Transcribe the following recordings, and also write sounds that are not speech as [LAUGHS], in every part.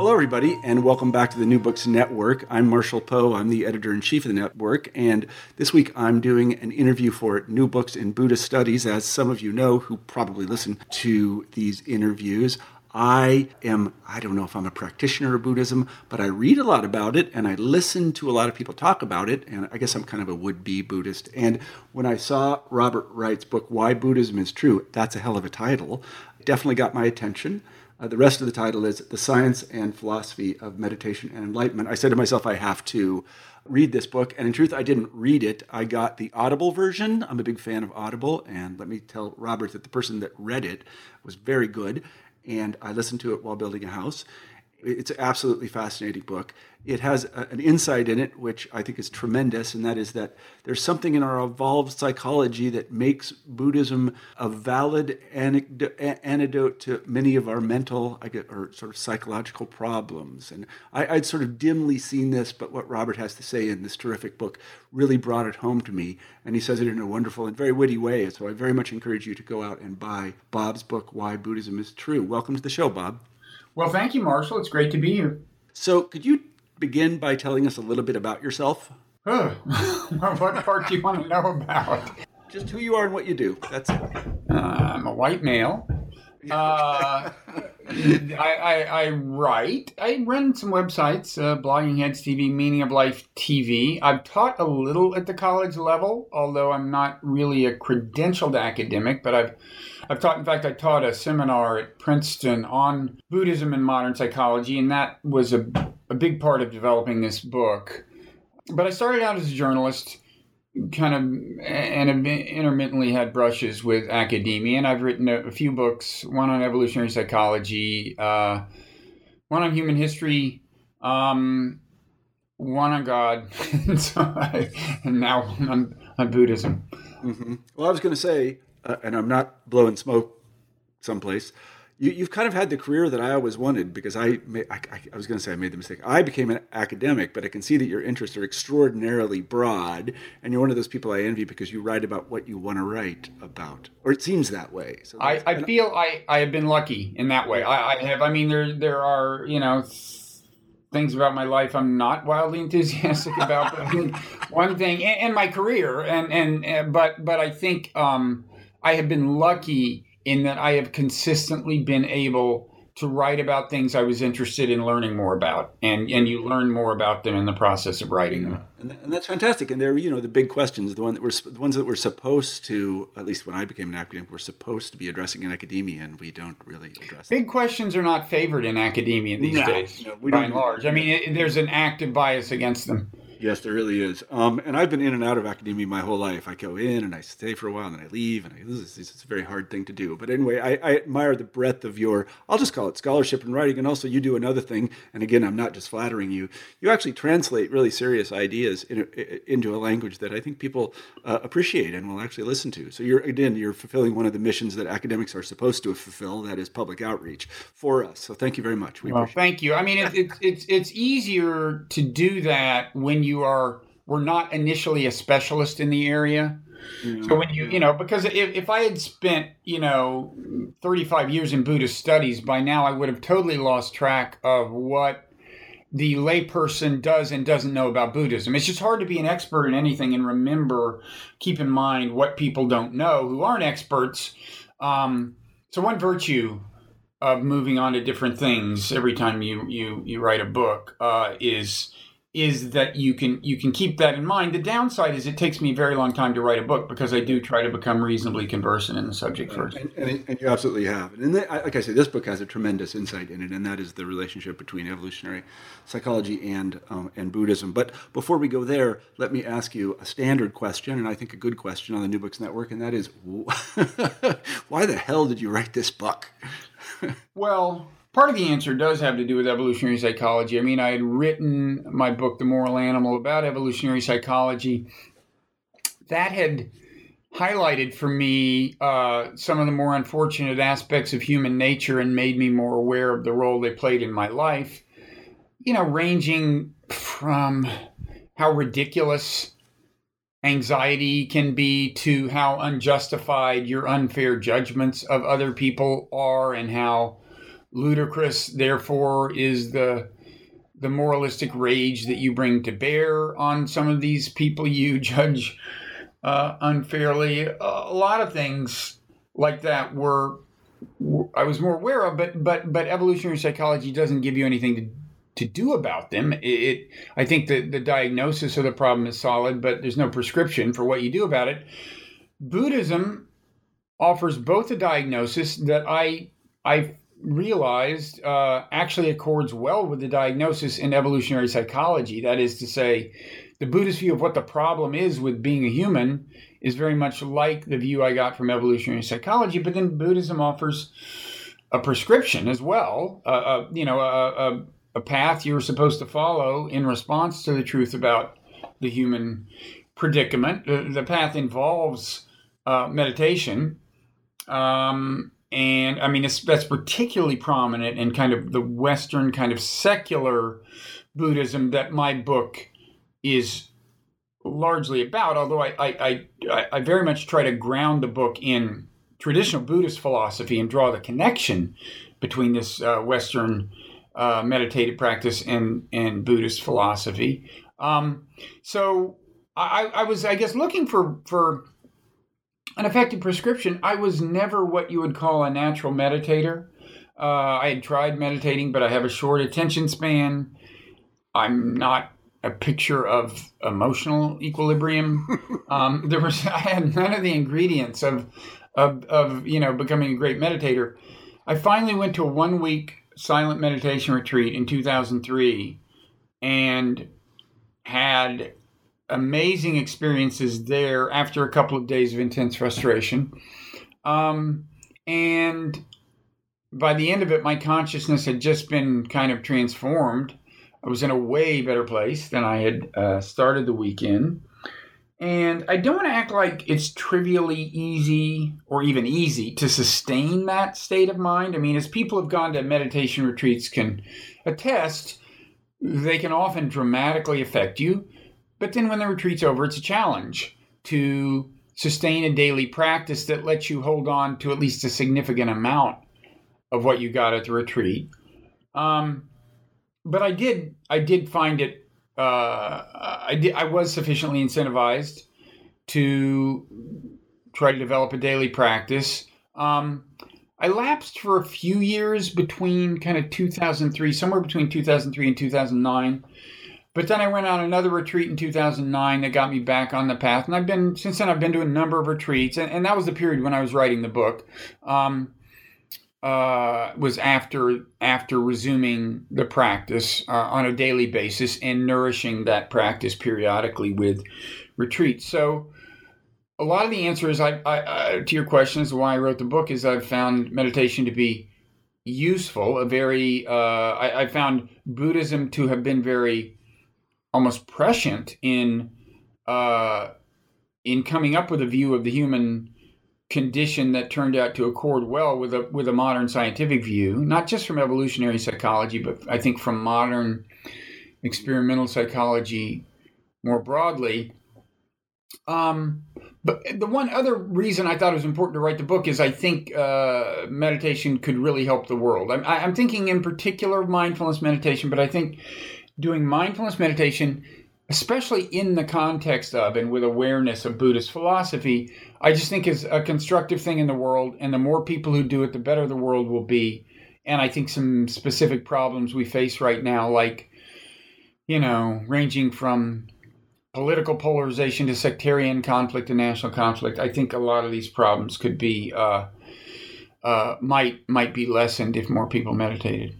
Hello, everybody, and welcome back to the New Books Network. I'm Marshall Poe. I'm the editor in chief of the network, and this week I'm doing an interview for New Books in Buddhist Studies. As some of you know who probably listen to these interviews, I am, I don't know if I'm a practitioner of Buddhism, but I read a lot about it and I listen to a lot of people talk about it. And I guess I'm kind of a would be Buddhist. And when I saw Robert Wright's book, Why Buddhism is True, that's a hell of a title, definitely got my attention. Uh, the rest of the title is The Science and Philosophy of Meditation and Enlightenment. I said to myself, I have to read this book. And in truth, I didn't read it. I got the Audible version. I'm a big fan of Audible. And let me tell Robert that the person that read it was very good. And I listened to it while building a house. It's an absolutely fascinating book. It has a, an insight in it, which I think is tremendous, and that is that there's something in our evolved psychology that makes Buddhism a valid antidote to many of our mental or sort of psychological problems. And I, would sort of dimly seen this, but what Robert has to say in this terrific book really brought it home to me. And he says it in a wonderful and very witty way. So I very much encourage you to go out and buy Bob's book, Why Buddhism is True. Welcome to the show, Bob. Well, thank you, Marshall. It's great to be here. So, could you begin by telling us a little bit about yourself? [LAUGHS] what part do you want to know about? Just who you are and what you do. That's it. Uh, I'm a white male. [LAUGHS] Uh, I, I, I, write. I run some websites, uh, Blogging Heads TV, Meaning of Life TV. I've taught a little at the college level, although I'm not really a credentialed academic, but I've I've taught, in fact, I taught a seminar at Princeton on Buddhism and modern psychology, and that was a, a big part of developing this book. But I started out as a journalist, kind of, and intermittently had brushes with academia, and I've written a, a few books one on evolutionary psychology, uh, one on human history. Um, one on God, [LAUGHS] and, so I, and now on, on Buddhism. Mm-hmm. Well, I was going to say, uh, and I'm not blowing smoke someplace. You, have kind of had the career that I always wanted because I, I, I was going to say I made the mistake. I became an academic, but I can see that your interests are extraordinarily broad, and you're one of those people I envy because you write about what you want to write about, or it seems that way. So I, I feel I, I have been lucky in that way. I, I have. I mean, there there are you know things about my life I'm not wildly [LAUGHS] enthusiastic about. But one thing, and, and, my career, and and uh, but but I think. um I have been lucky in that I have consistently been able to write about things I was interested in learning more about, and and you learn more about them in the process of writing them. And, and that's fantastic. And they're you know the big questions, the one that we're the ones that we're supposed to, at least when I became an academic, we're supposed to be addressing in academia, and we don't really address. Big them. questions are not favored in academia these no, days, no, by and large. I mean, it, there's an active bias against them. Yes, there really is. Um, and I've been in and out of academia my whole life. I go in and I stay for a while and then I leave, and I, this, is, it's a very hard thing to do. But anyway, I, I, admire the breadth of your, I'll just call it scholarship and writing. And also, you do another thing. And again, I'm not just flattering you. You actually translate really serious ideas in, into a language that I think people uh, appreciate and will actually listen to. So you're again, you're fulfilling one of the missions that academics are supposed to fulfill. That is public outreach for us. So thank you very much. We well, thank you. I mean, it, it, it's it's easier to do that when you you are were not initially a specialist in the area. Mm-hmm. So when you you know because if, if I had spent you know 35 years in Buddhist studies by now I would have totally lost track of what the layperson does and doesn't know about Buddhism. It's just hard to be an expert in anything and remember, keep in mind what people don't know who aren't experts. Um, so one virtue of moving on to different things every time you you you write a book uh, is is that you can you can keep that in mind. The downside is it takes me a very long time to write a book because I do try to become reasonably conversant in the subject first. And, and, and you absolutely have. And the, like I say, this book has a tremendous insight in it, and that is the relationship between evolutionary psychology and um, and Buddhism. But before we go there, let me ask you a standard question, and I think a good question on the New Books Network, and that is, [LAUGHS] why the hell did you write this book? [LAUGHS] well Part of the answer does have to do with evolutionary psychology. I mean, I had written my book, The Moral Animal, about evolutionary psychology. That had highlighted for me uh, some of the more unfortunate aspects of human nature and made me more aware of the role they played in my life. You know, ranging from how ridiculous anxiety can be to how unjustified your unfair judgments of other people are and how ludicrous, therefore, is the the moralistic rage that you bring to bear on some of these people you [LAUGHS] judge uh, unfairly. a lot of things like that were I was more aware of, but but but evolutionary psychology doesn't give you anything to to do about them. It, it, I think the the diagnosis of the problem is solid, but there's no prescription for what you do about it. Buddhism offers both a diagnosis that I I realized uh, actually accords well with the diagnosis in evolutionary psychology. That is to say, the Buddhist view of what the problem is with being a human is very much like the view I got from evolutionary psychology, but then Buddhism offers a prescription as well, uh, uh, you know, a, a, a, path you're supposed to follow in response to the truth about the human predicament. The, the path involves uh, meditation. Um, and I mean, that's particularly prominent in kind of the Western kind of secular Buddhism that my book is largely about. Although I, I, I, I very much try to ground the book in traditional Buddhist philosophy and draw the connection between this uh, Western uh, meditative practice and, and Buddhist philosophy. Um, so I, I was, I guess, looking for for an effective prescription. I was never what you would call a natural meditator. Uh, I had tried meditating, but I have a short attention span. I'm not a picture of emotional equilibrium. [LAUGHS] um, there was I had none of the ingredients of, of of you know becoming a great meditator. I finally went to a one week silent meditation retreat in 2003 and had amazing experiences there after a couple of days of intense frustration. Um, and by the end of it, my consciousness had just been kind of transformed. I was in a way better place than I had uh, started the weekend. And I don't want to act like it's trivially easy or even easy to sustain that state of mind. I mean, as people have gone to meditation retreats can attest, they can often dramatically affect you. But then when the retreat's over, it's a challenge to sustain a daily practice that lets you hold on to at least a significant amount of what you got at the retreat. Um, but I did I did find it uh, I did I was sufficiently incentivized to try to develop a daily practice. Um, I lapsed for a few years between kind of 2003, somewhere between 2003 and 2009. But then I went on another retreat in 2009 that got me back on the path. And I've been, since then, I've been to a number of retreats. And, and that was the period when I was writing the book. Um, uh, was after after resuming the practice uh, on a daily basis and nourishing that practice periodically with retreats. So, a lot of the answers I, I, I, to your question as to why I wrote the book is I've found meditation to be useful. A very uh, I, I found Buddhism to have been very almost prescient in uh, in coming up with a view of the human condition that turned out to accord well with a with a modern scientific view, not just from evolutionary psychology, but I think from modern experimental psychology more broadly. Um, but the one other reason I thought it was important to write the book is I think uh, meditation could really help the world. I'm, I'm thinking in particular of mindfulness meditation, but I think doing mindfulness meditation especially in the context of and with awareness of Buddhist philosophy, I just think is a constructive thing in the world. And the more people who do it, the better the world will be. And I think some specific problems we face right now, like, you know, ranging from political polarization to sectarian conflict and national conflict, I think a lot of these problems could be, uh, uh, might, might be lessened if more people meditated.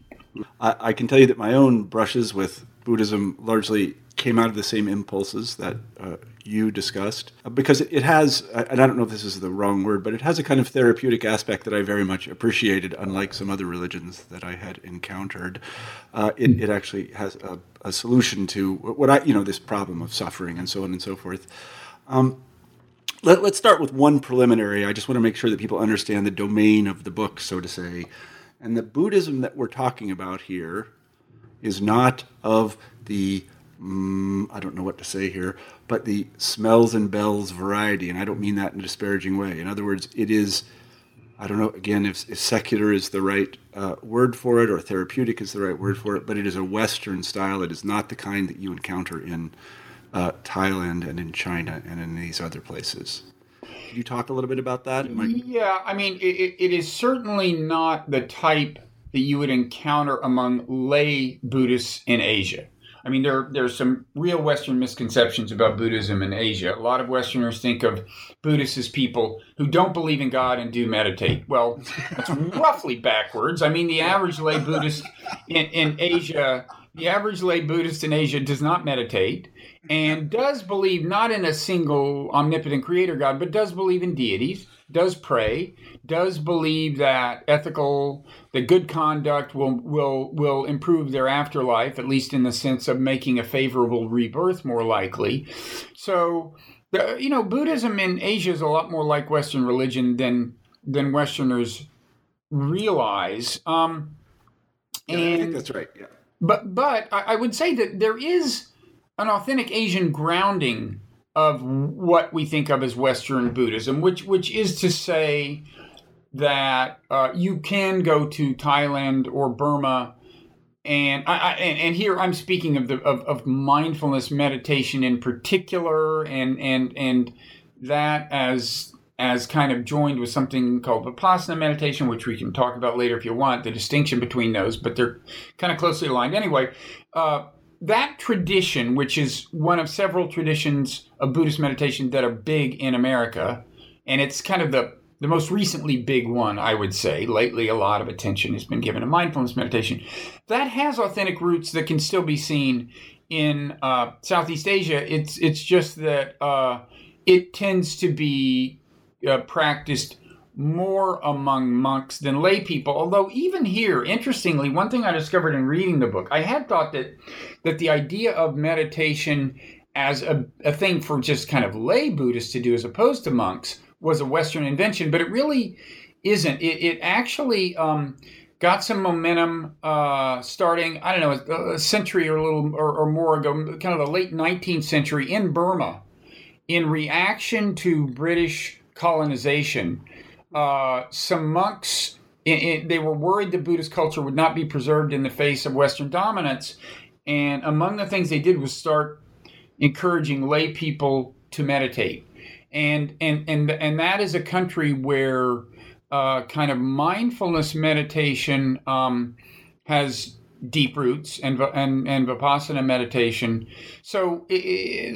I, I can tell you that my own brushes with Buddhism largely came out of the same impulses that uh, you discussed. Uh, because it has and i don't know if this is the wrong word but it has a kind of therapeutic aspect that i very much appreciated unlike some other religions that i had encountered. Uh, it, it, actually has a, a, solution to what i you know this problem of suffering and so on and so forth. Um, let, us start with one preliminary. I just want to make sure that people understand the domain of the book so to say. And the buddhism that we're talking about here is not of the mm, I don't know what to say here, but the smells and bells variety, and I don't mean that in a disparaging way. In other words, it is I don't know again if, if secular is the right uh, word for it or therapeutic is the right word for it, but it is a Western style. It is not the kind that you encounter in uh, Thailand and in China and in these other places. Could you talk a little bit about that? Yeah, I mean, it, it is certainly not the type that you would encounter among lay Buddhists in Asia. I mean, there there's some real Western misconceptions about Buddhism in Asia. A lot of Westerners think of Buddhists as people who don't believe in God and do meditate. Well, that's [LAUGHS] roughly backwards. I mean, the average lay Buddhist in, in Asia, the average lay Buddhist in Asia does not meditate and does believe not in a single omnipotent creator God, but does believe in deities, does pray, does believe that ethical, that good conduct will will will improve their afterlife, at least in the sense of making a favorable rebirth more likely. So, the, you know, Buddhism in Asia is a lot more like Western religion than than Westerners realize. Um, yeah, and, I think that's right. Yeah. But but I, I would say that there is an authentic Asian grounding of what we think of as Western Buddhism, which which is to say that uh, you can go to Thailand or Burma, and I, I, and, and here I'm speaking of the of, of mindfulness meditation in particular, and and and that as as kind of joined with something called vipassana meditation, which we can talk about later if you want, the distinction between those, but they're kind of closely aligned. Anyway, uh, that tradition, which is one of several traditions of Buddhist meditation that are big in America, and it's kind of the the most recently big one, I would say. Lately, a lot of attention has been given to mindfulness meditation. That has authentic roots that can still be seen in uh, Southeast Asia. It's it's just that uh, it tends to be uh, practiced more among monks than lay people. Although even here, interestingly, one thing I discovered in reading the book, I had thought that that the idea of meditation as a, a thing for just kind of lay Buddhists to do as opposed to monks was a Western invention, but it really isn't. It, it actually um, got some momentum uh, starting, I don't know, a, a century or a little or, or more ago, kind of the late 19th century in Burma, in reaction to British colonization uh, some monks, in, in, they were worried the Buddhist culture would not be preserved in the face of Western dominance. And among the things they did was start encouraging lay people to meditate. And, and, and, and that is a country where uh, kind of mindfulness meditation um, has deep roots and and and vipassana meditation. So it,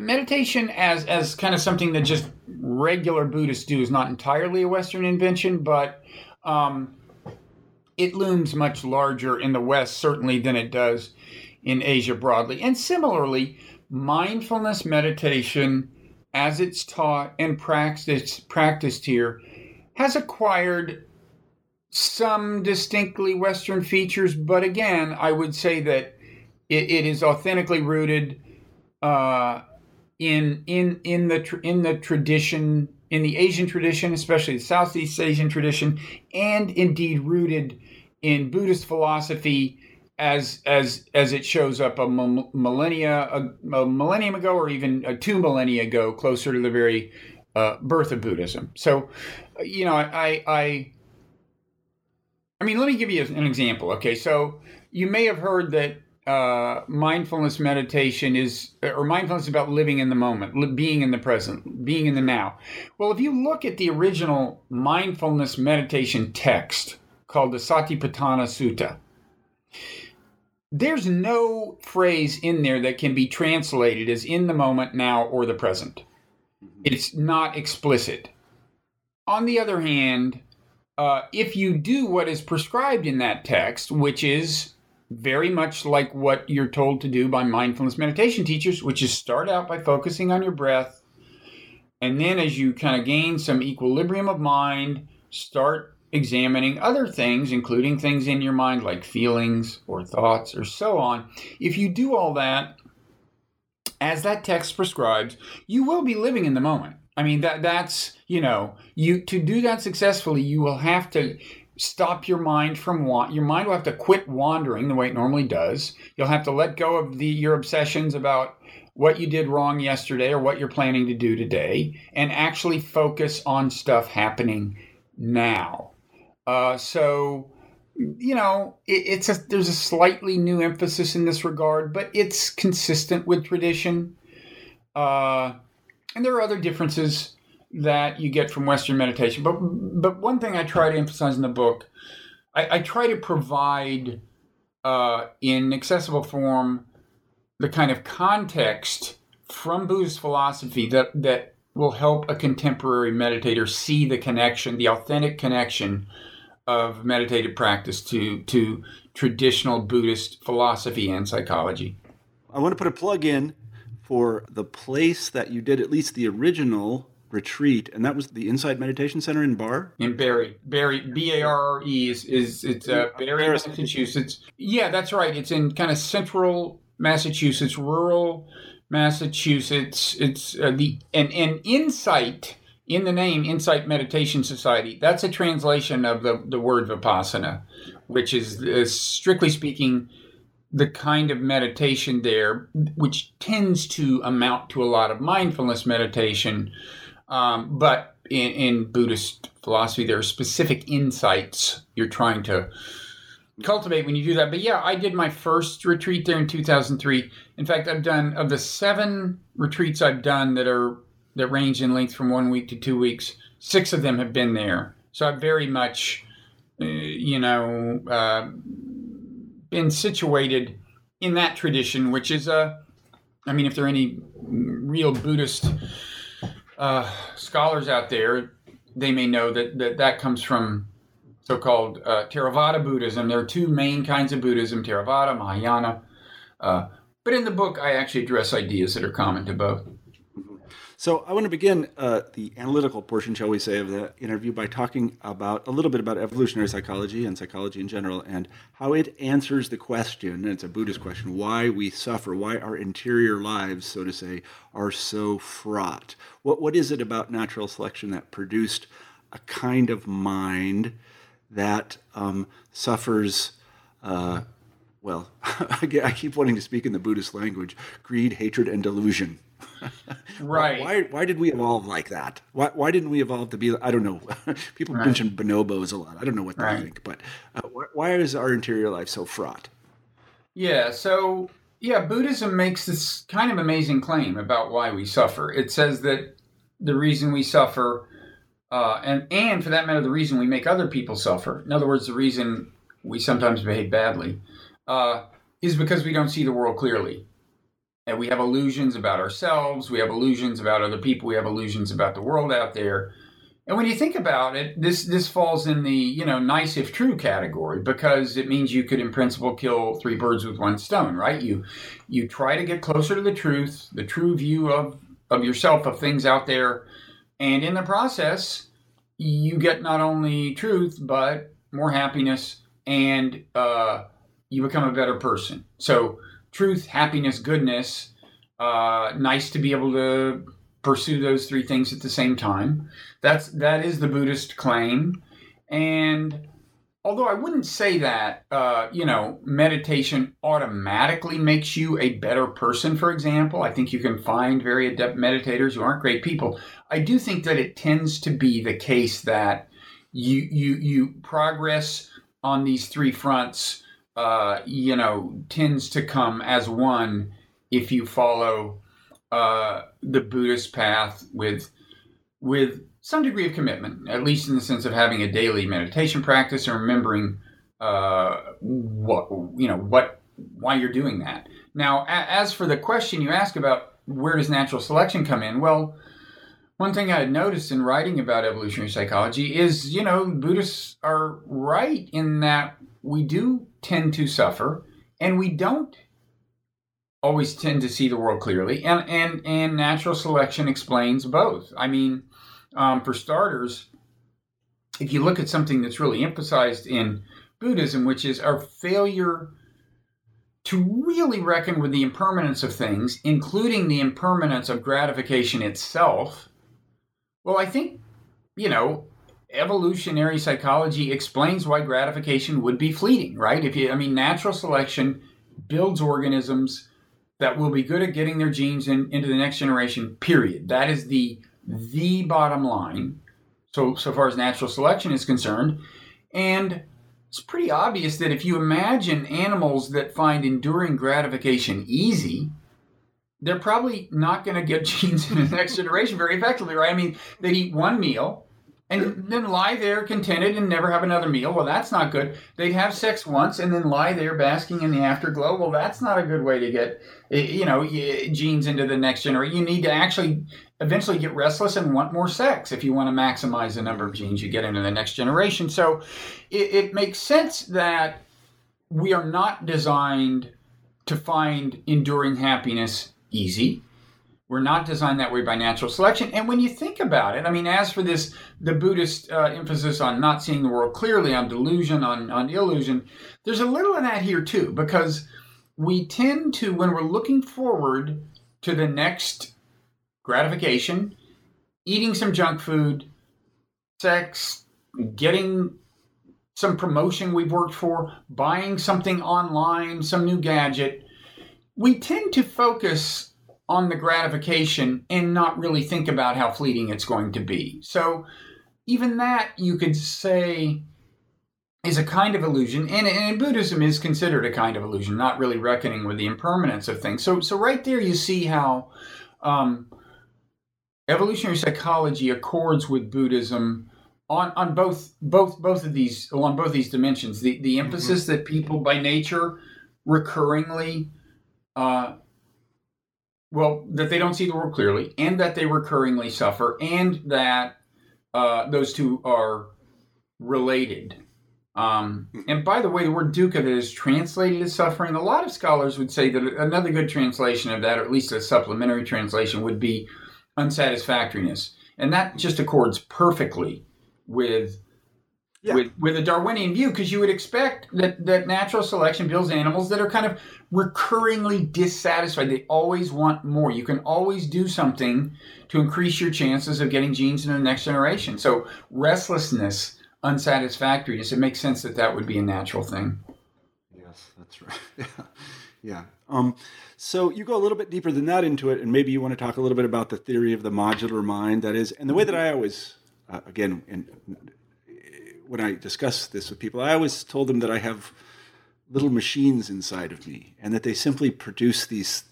meditation as as kind of something that just regular Buddhists do is not entirely a Western invention, but um, it looms much larger in the West certainly than it does in Asia broadly. And similarly, mindfulness meditation, as it's taught and practiced practiced here, has acquired some distinctly Western features, but again, I would say that it, it is authentically rooted uh, in in in the in the tradition in the Asian tradition, especially the Southeast Asian tradition, and indeed rooted in Buddhist philosophy as as as it shows up a millennia a, a millennium ago, or even a two millennia ago, closer to the very uh, birth of Buddhism. So, you know, I I I mean, let me give you an example. Okay, so you may have heard that uh, mindfulness meditation is, or mindfulness is about living in the moment, being in the present, being in the now. Well, if you look at the original mindfulness meditation text called the Satipatthana Sutta, there's no phrase in there that can be translated as in the moment, now, or the present. It's not explicit. On the other hand, uh, if you do what is prescribed in that text, which is very much like what you're told to do by mindfulness meditation teachers, which is start out by focusing on your breath. And then, as you kind of gain some equilibrium of mind, start examining other things, including things in your mind like feelings or thoughts or so on. If you do all that, as that text prescribes, you will be living in the moment. I mean that that's you know you to do that successfully you will have to stop your mind from want your mind will have to quit wandering the way it normally does. You'll have to let go of the your obsessions about what you did wrong yesterday or what you're planning to do today and actually focus on stuff happening now. Uh, so, you know, it, it's a there's a slightly new emphasis in this regard, but it's consistent with tradition. Uh, and there are other differences that you get from Western meditation. But but one thing I try to emphasize in the book, I, I try to provide uh, in accessible form the kind of context from Buddhist philosophy that that will help a contemporary meditator see the connection, the authentic connection of meditative practice to to traditional Buddhist philosophy and psychology. I want to put a plug in for the place that you did at least the original retreat, and that was the Insight Meditation Center in Barre. In Barre, Barre, B A R R E is is it's uh, Barre, Massachusetts. Yeah, that's right. It's in kind of central Massachusetts, rural Massachusetts. It's uh, the and and Insight in the name Insight Meditation Society. That's a translation of the the word vipassana, which is uh, strictly speaking the kind of meditation there, which tends to amount to a lot of mindfulness meditation. Um, but in, in, Buddhist philosophy, there are specific insights you're trying to cultivate when you do that. But yeah, I did my first retreat there in 2003. In fact, I've done of the seven retreats I've done that are that range in length from one week to two weeks. Six of them have been there, so I've very much, uh, you know, uh, been situated in that tradition, which is a, I mean, if there are any real Buddhist uh, scholars out there, they may know that that, that comes from so-called uh, Theravada Buddhism. There are two main kinds of Buddhism: Theravada, Mahayana. Uh, but in the book, I actually address ideas that are common to both. So I want to begin uh, the analytical portion, shall we say, of the interview by talking about a little bit about evolutionary psychology and psychology in general and how it answers the question, and it's a Buddhist question, why we suffer, why our interior lives, so to say, are so fraught. What, what is it about natural selection that produced a kind of mind that um, suffers? Uh, well, [LAUGHS] I keep wanting to speak in the Buddhist language greed, hatred, and delusion. [LAUGHS] right. Why, why did we evolve like that? Why, why didn't we evolve to be? I don't know. [LAUGHS] People right. mention bonobos a lot. I don't know what they right. think, but uh, why is our interior life so fraught? Yeah. So yeah, Buddhism makes this kind of amazing claim about why we suffer. It says that the reason we suffer, uh, and and for that matter, the reason we make other people suffer. In other words, the reason we sometimes behave badly, uh, is because we don't see the world clearly and we have illusions about ourselves, we have illusions about other people, we have illusions about the world out there. And when you think about it, this this falls in the you know nice if true category because it means you could in principle kill three birds with one stone, right? You you try to get closer to the truth, the true view of of yourself of things out there, and in the process, you get not only truth but more happiness, and uh, you become a better person. So truth, happiness, goodness. Uh, nice to be able to pursue those three things at the same time. That's that is the Buddhist claim, and although I wouldn't say that uh, you know meditation automatically makes you a better person. For example, I think you can find very adept meditators who aren't great people. I do think that it tends to be the case that you you you progress on these three fronts uh, you know, tends to come as one if you follow uh, the Buddhist path with with some degree of commitment, at least in the sense of having a daily meditation practice and remembering uh, what you know what why you're doing that. Now, as for the question you ask about where does natural selection come in, well. One thing I had noticed in writing about evolutionary psychology is, you know, Buddhists are right in that we do tend to suffer and we don't always tend to see the world clearly and and and natural selection explains both. I mean um, for starters if you look at something that's really emphasized in buddhism which is our failure to really reckon with the impermanence of things including the impermanence of gratification itself well i think you know evolutionary psychology explains why gratification would be fleeting, right? If you, I mean, natural selection builds organisms that will be good at getting their genes in, into the next generation. Period. That is the the bottom line. so so far as natural selection is concerned, and it's pretty obvious that if you imagine animals that find enduring gratification easy, they're probably not going to get [LAUGHS] genes in the next generation very effectively, right? I mean, they'd eat one meal and then lie there contented and never have another meal. Well, that's not good. They'd have sex once and then lie there basking in the afterglow. Well, that's not a good way to get, you know, genes into the next generation. You need to actually eventually get restless and want more sex if you want to maximize the number of genes you get into the next generation. So it, it makes sense that we are not designed to find enduring happiness easy. We're not designed that way by natural selection. And when you think about it, I mean, as for this, the Buddhist uh, emphasis on not seeing the world clearly, on delusion, on, on illusion, there's a little of that here too, because we tend to, when we're looking forward to the next gratification, eating some junk food, sex, getting some promotion we've worked for, buying something online, some new gadget, we tend to focus on the gratification and not really think about how fleeting it's going to be. So, even that you could say is a kind of illusion, and, and Buddhism is considered a kind of illusion, not really reckoning with the impermanence of things. So, so right there you see how um, evolutionary psychology accords with Buddhism on, on both both both of these along both these dimensions. The the emphasis mm-hmm. that people by nature recurringly uh, well that they don't see the world clearly and that they recurringly suffer and that uh, those two are related. Um, and by the way, the word dukkha that is translated as suffering, a lot of scholars would say that another good translation of that, or at least a supplementary translation, would be unsatisfactoriness. And that just accords perfectly with yeah. with with a Darwinian view because you would expect that that natural selection builds animals that are kind of recurringly dissatisfied. They always want more. You can always do something to increase your chances of getting genes in the next generation. So restlessness, unsatisfactoriness, it makes sense that that would be a natural thing. Yes, that's right. [LAUGHS] yeah. Yeah. Um, so you go a little bit deeper than that into it, and maybe you want to talk a little bit about the theory of the modular mind. That is, and the way that I always, uh, again, in, when I discuss this with people, I always told them that I have little machines inside of me, and that they simply produce these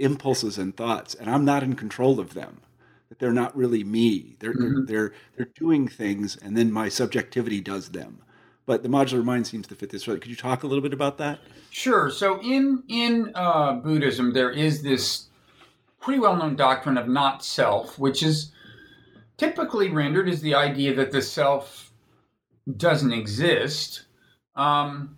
impulses and thoughts, and I'm not in control of them. That they're not really me. They're mm-hmm. they're they're doing things, and then my subjectivity does them but the modular mind seems to fit this right. Could you talk a little bit about that? Sure. So in in uh, Buddhism, there is this pretty well known doctrine of not self, which is typically rendered as the idea that the self doesn't exist. Um,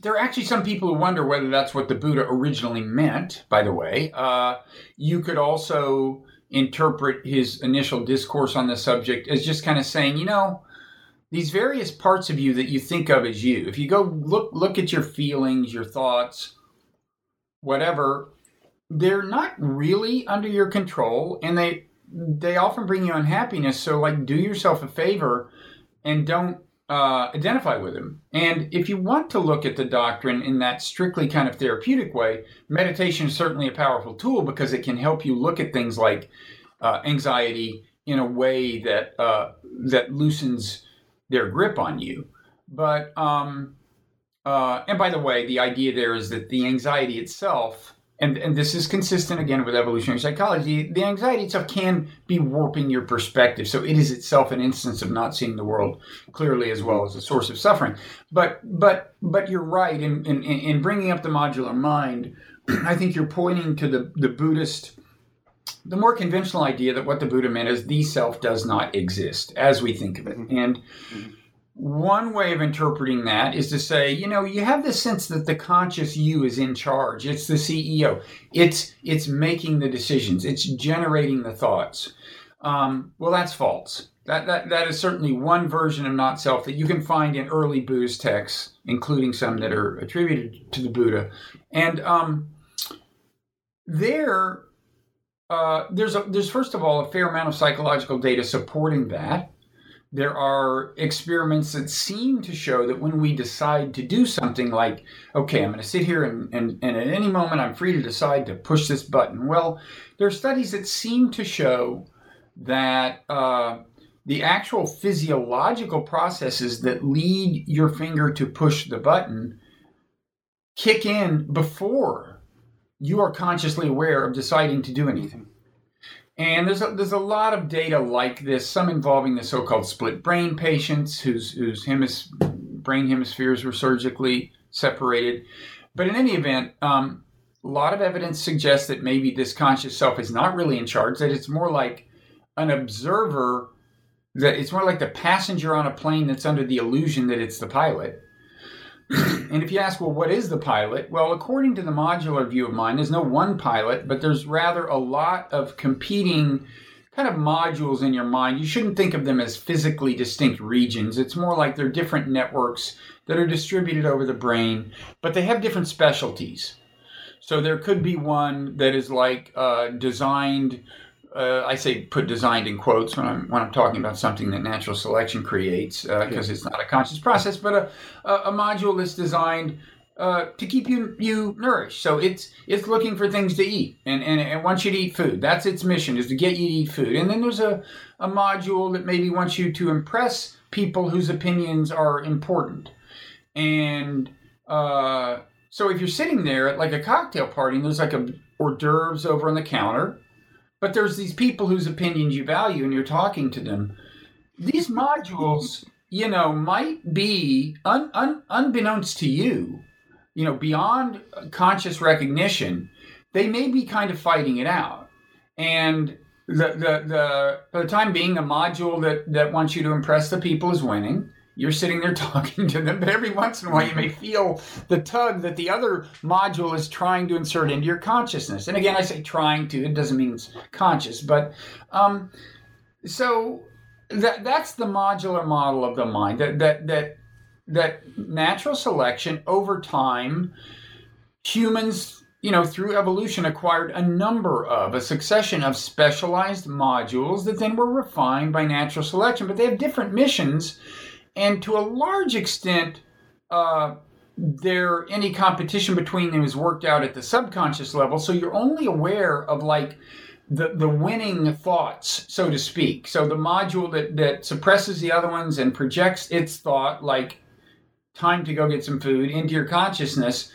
there are actually some people who wonder whether that's what the Buddha originally meant, by the way. Uh, you could also interpret his initial discourse on the subject as just kind of saying, you know, these various parts of you that you think of as you. If you go look look at your feelings, your thoughts, whatever, they're not really under your control and they they often bring you unhappiness. So like do yourself a favor and don't uh, identify with them. And if you want to look at the doctrine in that strictly kind of therapeutic way, meditation is certainly a powerful tool because it can help you look at things like uh, anxiety in a way that uh, that loosens their grip on you. But um, uh, and by the way, the idea there is that the anxiety itself, and and this is consistent again with evolutionary psychology, the anxiety itself can be warping your perspective. So it is itself an instance of not seeing the world clearly, as well as a source of suffering. But but but you're right in in, in bringing up the modular mind. I think you're pointing to the the Buddhist the more conventional idea that what the Buddha meant is the self does not exist as we think of it. Mm-hmm. And mm-hmm. One way of interpreting that is to say, you know, you have this sense that the conscious you is in charge. It's the CEO. It's it's making the decisions. It's generating the thoughts. Um, well, that's false. That, that, that is certainly one version of not self that you can find in early Buddhist texts, including some that are attributed to the Buddha. And um, there, uh, there's a, there's first of all a fair amount of psychological data supporting that. There are experiments that seem to show that when we decide to do something like, okay, I'm going to sit here and, and, and at any moment I'm free to decide to push this button. Well, there are studies that seem to show that uh, the actual physiological processes that lead your finger to push the button kick in before you are consciously aware of deciding to do anything. And there's a, there's a lot of data like this, some involving the so-called split brain patients whose whose hemis, brain hemispheres were surgically separated. But in any event, um, a lot of evidence suggests that maybe this conscious self is not really in charge; that it's more like an observer. That it's more like the passenger on a plane that's under the illusion that it's the pilot and if you ask, well, what is the pilot? Well, according to the modular view of mind, there's no one pilot, but there's rather a lot of competing kind of modules in your mind. You shouldn't think of them as physically distinct regions. It's more like they're different networks that are distributed over the brain, but they have different specialties. So there could be one that is like uh, designed uh, I say put designed in quotes when I'm when I'm talking about something that natural selection creates because uh, it's not a conscious process, but a, a, a module that's designed uh, to keep you you nourished. So it's it's looking for things to eat and, and it wants you to eat food. That's its mission is to get you to eat food. And then there's a, a module that maybe wants you to impress people whose opinions are important. And uh, so if you're sitting there at like a cocktail party and there's like a hors d'oeuvres over on the counter but there's these people whose opinions you value and you're talking to them. These modules, you know, might be un, un, unbeknownst to you, you know, beyond conscious recognition, they may be kind of fighting it out. And the, the, the, for the time being, the module that, that wants you to impress the people is winning you're sitting there [LAUGHS] talking to them, but every once in a while you may feel the tug that the other module is trying to insert into your consciousness. And again, I say trying to, it doesn't mean it's conscious, but um, so that that's the modular model of the mind that that that that natural selection over time humans you know through evolution acquired a number of a succession of specialized modules that then were refined by natural selection but they have different missions and to a large extent, uh, there any competition between them is worked out at the subconscious level. So you're only aware of like the the winning thoughts, so to speak. So the module that that suppresses the other ones and projects its thought, like time to go get some food, into your consciousness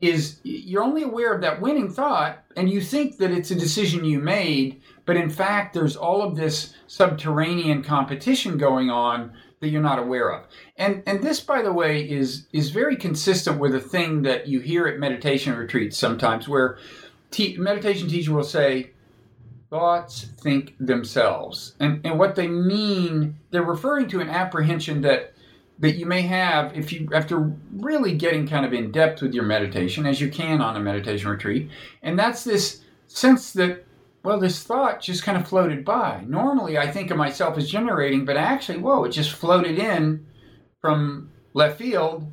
is you're only aware of that winning thought and you think that it's a decision you made but in fact there's all of this subterranean competition going on that you're not aware of. And and this, by the way, is is very consistent with a thing that you hear at meditation retreats sometimes, where te- meditation teacher will say, "Thoughts think themselves," and and what they mean, they're referring to an apprehension that that you may have if you after really getting kind of in depth with your meditation as you can on a meditation retreat and that's this sense that well, this thought just kind of floated by. Normally, I think of myself as generating, but actually, whoa, it just floated in from left field.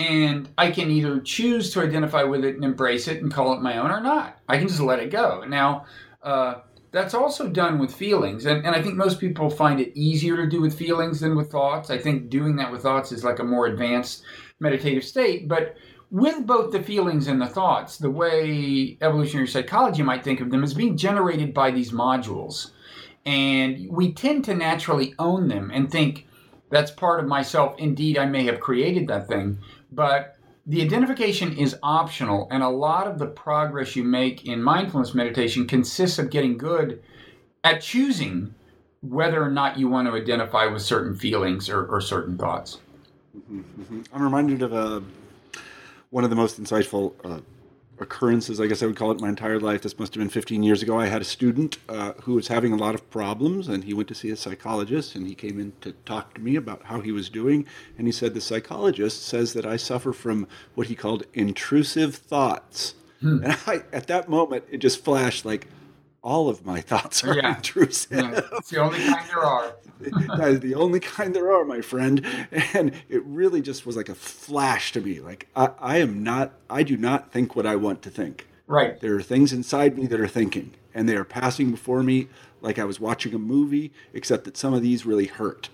And I can either choose to identify with it and embrace it and call it my own or not. I can just let it go. Now, uh, that's also done with feelings. And, and I think most people find it easier to do with feelings than with thoughts. I think doing that with thoughts is like a more advanced meditative state. But with both the feelings and the thoughts, the way evolutionary psychology might think of them as being generated by these modules. And we tend to naturally own them and think that's part of myself. Indeed, I may have created that thing, but the identification is optional. And a lot of the progress you make in mindfulness meditation consists of getting good at choosing whether or not you want to identify with certain feelings or, or certain thoughts. Mm-hmm, mm-hmm. I'm reminded of a one of the most insightful uh, occurrences, I guess I would call it, my entire life. This must have been 15 years ago. I had a student uh, who was having a lot of problems, and he went to see a psychologist, and he came in to talk to me about how he was doing. And he said, The psychologist says that I suffer from what he called intrusive thoughts. Hmm. And I, at that moment, it just flashed like, all of my thoughts are yeah. intrusive. Yeah. It's the only kind there are. [LAUGHS] that is the only kind there are, my friend. And it really just was like a flash to me. Like I, I am not. I do not think what I want to think. Right. There are things inside me that are thinking, and they are passing before me like I was watching a movie, except that some of these really hurt.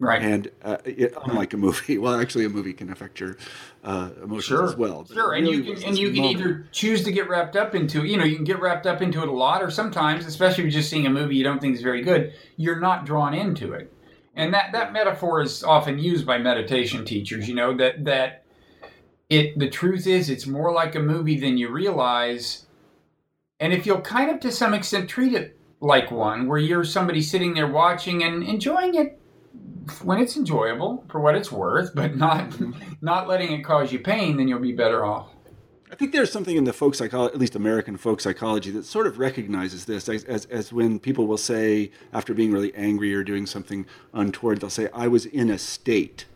Right. And uh, it, unlike a movie, [LAUGHS] well, actually, a movie can affect your uh, emotions sure. as well. Sure, and you can and you can either choose to get wrapped up into you know you can get wrapped up into it a lot, or sometimes, especially if you're just seeing a movie you don't think is very good, you're not drawn into it. And that that metaphor is often used by meditation teachers. You know that that it the truth is it's more like a movie than you realize. And if you'll kind of to some extent treat it like one, where you're somebody sitting there watching and enjoying it when it's enjoyable for what it's worth, but not not letting it cause you pain, then you'll be better off. I think there's something in the folk psychology, at least American folk psychology, that sort of recognizes this as, as, as, when people will say, after being really angry or doing something untoward, they'll say, I was in a state.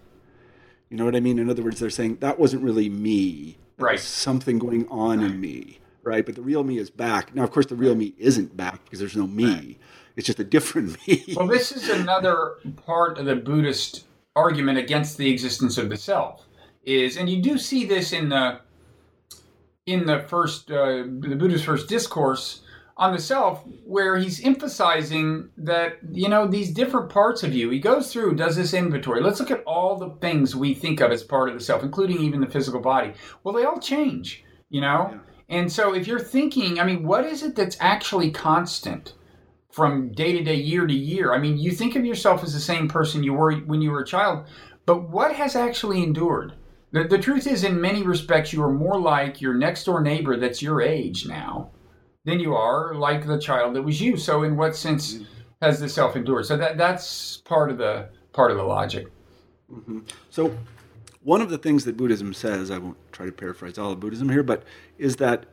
You know what I mean? In other words, they're saying, that wasn't really me. That right. something going on right. in me. Right. But the real me is back. Now, of course, the real me isn't back because there's no me. Right. It's just a different [LAUGHS] me. well, this is another part of the Buddhist argument against the existence of the self. Is and you do see this in the in the first uh, the Buddha's first discourse on the self, where he's emphasizing that you know these different parts of you. He goes through, does this inventory. Let's look at all the things we think of as part of the self, including even the physical body. Well, they all change, you know. Yeah. And so, if you're thinking, I mean, what is it that's actually constant? From day to day, year to year. I mean, you think of yourself as the same person you were when you were a child, but what has actually endured? The, the truth is, in many respects, you are more like your next door neighbor that's your age now than you are like the child that was you. So, in what sense has the self endured? So that that's part of the part of the logic. Mm-hmm. So, one of the things that Buddhism says, I won't try to paraphrase all of Buddhism here, but is that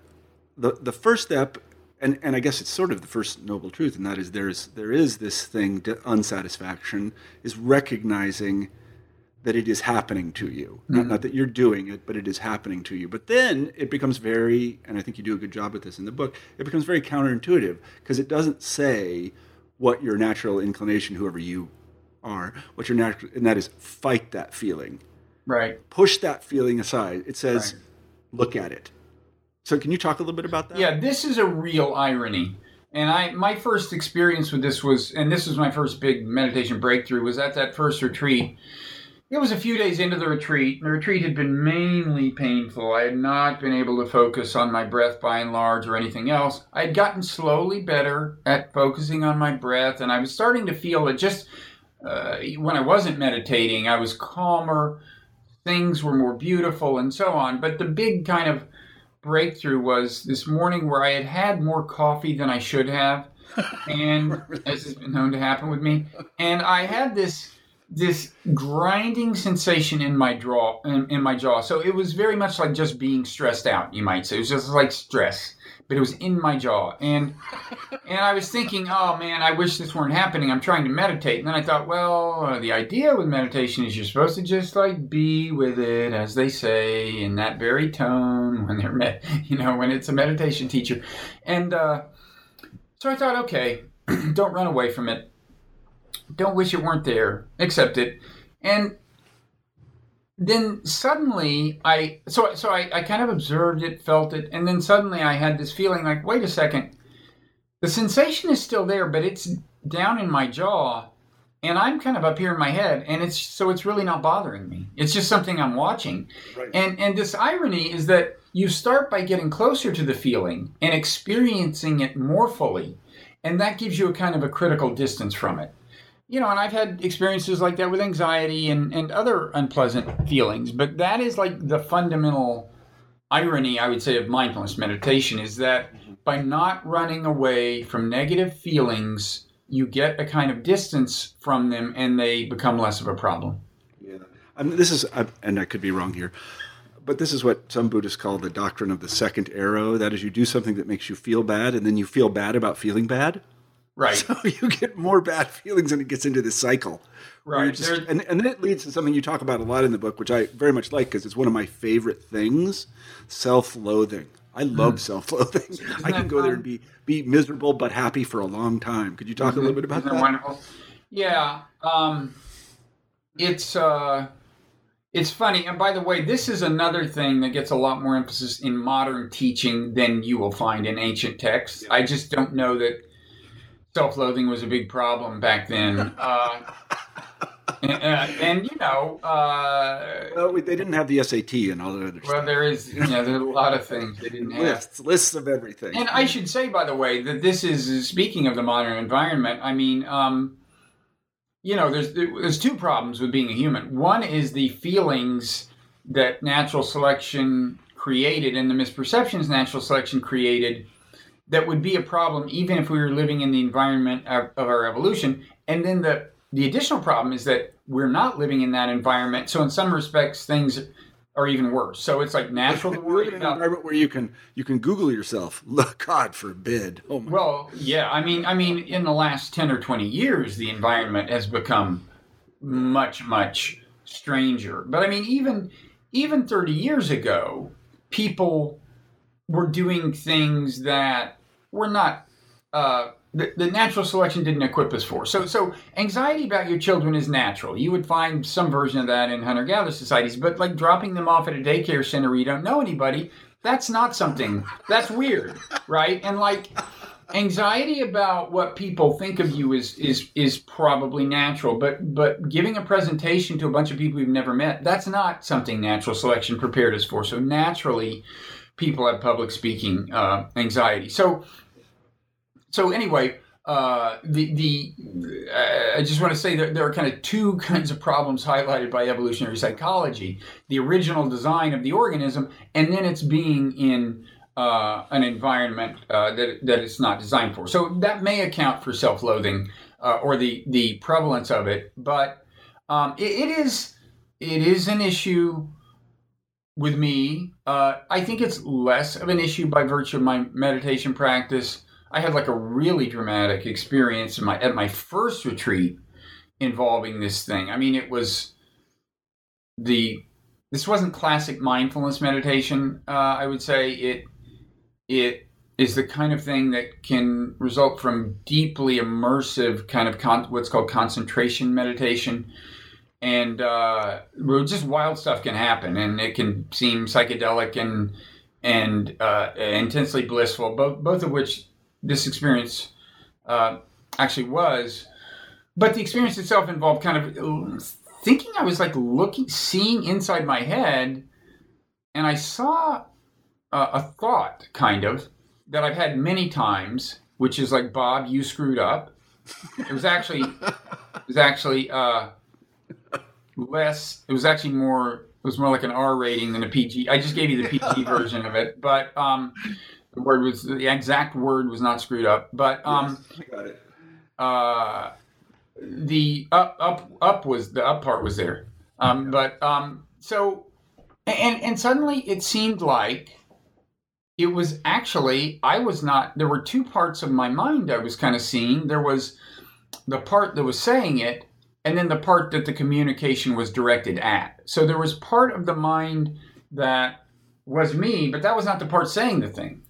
the the first step and and I guess it's sort of the first noble truth, and that is there's there is this thing unsatisfaction is recognizing that it is happening to you, mm-hmm. not, not that you're doing it, but it is happening to you. But then it becomes very, and I think you do a good job with this in the book. It becomes very counterintuitive because it doesn't say what your natural inclination, whoever you are, what your natural, and that is fight that feeling, right? Push that feeling aside. It says, right. look at it so can you talk a little bit about that? Yeah, this is a real irony. And I my first experience with this was and this was my first big meditation breakthrough was at that first retreat. It was a few days into the retreat. The retreat had been mainly painful. I had not been able to focus on my breath by and large or anything else. I had gotten slowly better at focusing on my breath, and I was starting to feel that just uh, when I wasn't meditating, I was calmer, things were more beautiful, and so on. But the big kind of breakthrough was this morning where I had had more coffee than I should have, [LAUGHS] and as has been known to happen with me, and I had this this grinding sensation in my jaw in, in my jaw. So it was very much like just being stressed out, you might say. It was just like stress but it was in my jaw. And and I was thinking, oh man, I wish this weren't happening. I'm trying to meditate. And then I thought, well, uh, the idea with meditation is you're supposed to just like be with it, as they say, in that very tone when they're met, you know, when it's a meditation teacher. And uh, so I thought, okay, [CLEARS THROAT] don't run away from it. Don't wish it weren't there. Accept it. And then suddenly I so so I, I kind of observed it, felt it, and then suddenly I had this feeling like, wait a second, the sensation is still there, but it's down in my jaw, and I'm kind of up here in my head, and it's so it's really not bothering me. It's just something I'm watching, right. and and this irony is that you start by getting closer to the feeling and experiencing it more fully, and that gives you a kind of a critical distance from it you know, and I've had experiences like that with anxiety and, and other unpleasant feelings, but that is like the fundamental irony, I would say, of mindfulness meditation is that mm-hmm. by not running away from negative feelings, you get a kind of distance from them and they become less of a problem. Yeah. I mean, this is, and I could be wrong here, but this is what some Buddhists call the doctrine of the second arrow. That is, you do something that makes you feel bad, and then you feel bad about feeling bad. Right. So [LAUGHS] you get more bad feelings and it gets into this cycle. Right. Just, and, and then it leads to something you talk about a lot in the book, which I very much like because it's one of my favorite things self loathing. I love mm. self loathing. [LAUGHS] I can go fun? there and be, be miserable but happy for a long time. Could you talk mm-hmm. a little bit about Isn't that? Wonderful. Yeah. Um, it's. Uh, it's funny, and by the way, this is another thing that gets a lot more emphasis in modern teaching than you will find in ancient texts. Yeah. I just don't know that self-loathing was a big problem back then. [LAUGHS] Uh, and, uh, and, you know, uh, well, they didn't have the SAT and all that other well, there is, you know, there's a lot of things they didn't have. lists, lists of everything. And I should say, by the way, that this is speaking of the modern environment. I mean, um, you know, there's there's two problems with being a human. One is the feelings that natural selection created and the misperceptions natural selection created that would be a problem even if we were living in the environment of, of our evolution. And then the the additional problem is that we're not living in that environment. So in some respects, things are even worse. So it's like natural to worry [LAUGHS] about. environment where you can you can Google yourself. [LAUGHS] God forbid. Oh my. Well, yeah, I mean, I mean, in the last ten or twenty years, the environment has become much, much stranger. But I mean, even even thirty years ago, people were doing things that were not uh, the, the natural selection didn't equip us for. So, so anxiety about your children is natural. You would find some version of that in hunter-gatherer societies, but like dropping them off at a daycare center where you don't know anybody, that's not something that's weird, right? And like anxiety about what people think of you is is is probably natural, but but giving a presentation to a bunch of people you've never met, that's not something natural selection prepared us for. So naturally, people have public speaking uh, anxiety. So so anyway, uh, the the uh, I just want to say that there are kind of two kinds of problems highlighted by evolutionary psychology: the original design of the organism, and then it's being in uh, an environment uh, that that it's not designed for. So that may account for self-loathing uh, or the the prevalence of it, but um, it, it is it is an issue with me. Uh, I think it's less of an issue by virtue of my meditation practice. I had like a really dramatic experience my at my first retreat involving this thing. I mean, it was the this wasn't classic mindfulness meditation. Uh, I would say it it is the kind of thing that can result from deeply immersive kind of con- what's called concentration meditation and uh, just wild stuff can happen and it can seem psychedelic and and uh, intensely blissful both both of which this experience uh, actually was. But the experience itself involved kind of thinking I was like looking, seeing inside my head, and I saw a, a thought kind of that I've had many times, which is like, Bob, you screwed up. It was actually, it was actually uh, less. It was actually more. It was more like an R rating than a PG. I just gave you the PG [LAUGHS] version of it, but um, the word was the exact word was not screwed up, but um, yes, I got it. Uh, the up up up was the up part was there, um, yeah. but um, so and and suddenly it seemed like it was actually I was not. There were two parts of my mind I was kind of seeing. There was the part that was saying it, and then the part that the communication was directed at. So there was part of the mind that was me, but that was not the part saying the thing